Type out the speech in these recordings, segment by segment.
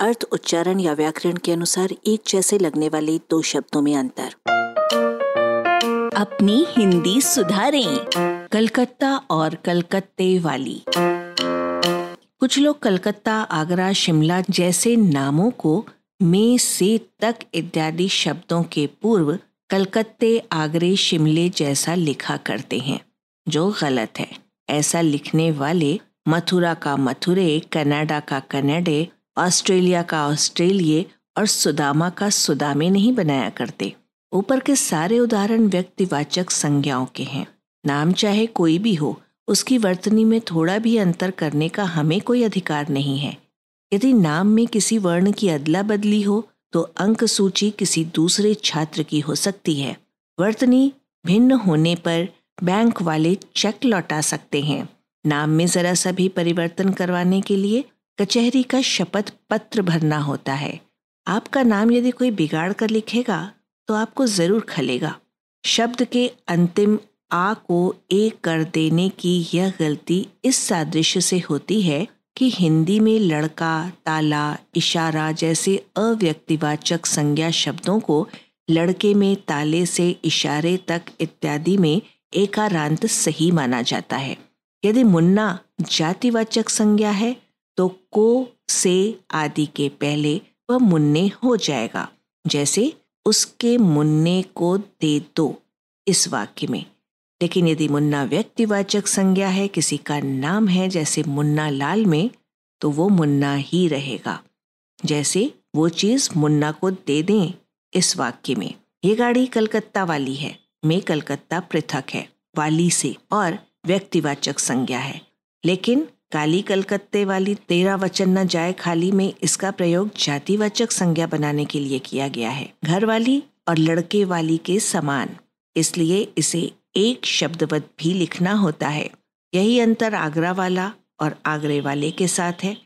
अर्थ, उच्चारण या व्याकरण के अनुसार एक जैसे लगने वाले दो शब्दों में अंतर। अपनी हिंदी सुधारें, कलकत्ता और कलकत्ते वाली। कुछ लोग कलकत्ता, आगरा, शिमला जैसे नामों को में से तक इत्यादि शब्दों के पूर्व कलकत्ते, आगरे, शिमले जैसा लिखा करते हैं, जो गलत है। ऐसा लिखने वाले मथुरा का मथुरे, कनाडा का कनाडे ऑस्ट्रेलिया का ऑस्ट्रेलिया और सुदामा का सुदामे नहीं बनाया करते। ऊपर के सारे उदाहरण व्यक्तिवाचक संज्ञाओं के हैं। नाम चाहे कोई भी हो, उसकी वर्तनी में थोड़ा भी अंतर करने का हमें कोई अधिकार नहीं है। यदि नाम में किसी वर्ण की अदला बदली हो तो अंक सूची किसी दूसरे छात्र की हो सकती है। वर्तनी भिन्न होने पर बैंक वाले चेक लौटा सकते हैं। नाम में जरा सा भी परिवर्तन करवाने के लिए कचहरी का शपथ पत्र भरना होता है। आपका नाम यदि कोई बिगाड़ कर लिखेगा तो आपको ज़रूर खलेगा। शब्द के अंतिम आ को ए कर देने की यह गलती इस सादृश्य से होती है कि हिंदी में लड़का, ताला, इशारा जैसे अव्यक्तिवाचक संज्ञा शब्दों को लड़के में ताले से इशारे तक इत्यादि में एकारांत सही माना जाता है। यदि मुन्ना जातिवाचक संज्ञा है तो को, से आदि के पहले वह मुन्ने हो जाएगा। जैसे उसके मुन्ने को दे दो इस वाक्य में। लेकिन यदि मुन्ना व्यक्तिवाचक संज्ञा है, किसी का नाम है जैसे मुन्ना लाल में तो वो मुन्ना ही रहेगा। जैसे वो चीज़ मुन्ना को दे दें इस वाक्य में। ये गाड़ी कलकत्ता वाली है, में कलकत्ता पृथक है, वाली से और व्यक्तिवाचक संज्ञा है। लेकिन काली कलकत्ते वाली तेरा वचन न जाए खाली में इसका प्रयोग जातिवाचक संज्ञा बनाने के लिए किया गया है। घर वाली और लड़के वाली के समान। इसलिए इसे एक शब्दवत भी लिखना होता है। यही अंतर आगरा वाला और आगरे वाले के साथ है।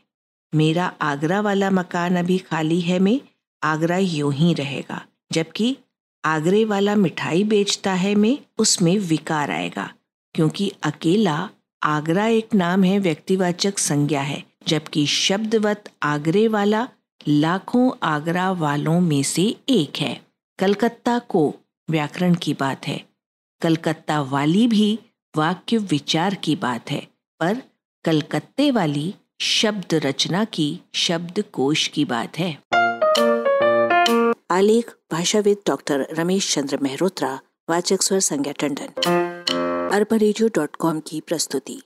मेरा आगरा वाला मकान अभी खाली है में आगरा यूँ ही रहेगा, जबकि आगरे वाला मिठाई बेचता है में उसमें विकार आएगा, क्योंकि अकेला आगरा एक नाम है व्यक्तिवाचक संज्ञा है, जबकि शब्दवत आगरे वाला लाखों आगरा वालों में से एक है। कलकत्ता को व्याकरण की बात है। कलकत्ता वाली भी वाक्य विचार की बात है, पर कलकत्ते वाली शब्द रचना की, शब्द कोश की बात है। आलेख, भाषाविद डॉक्टर रमेश चंद्र मेहरोत्रा, वाचक स्वर संज्ञा टंडन। अरबा की प्रस्तुति।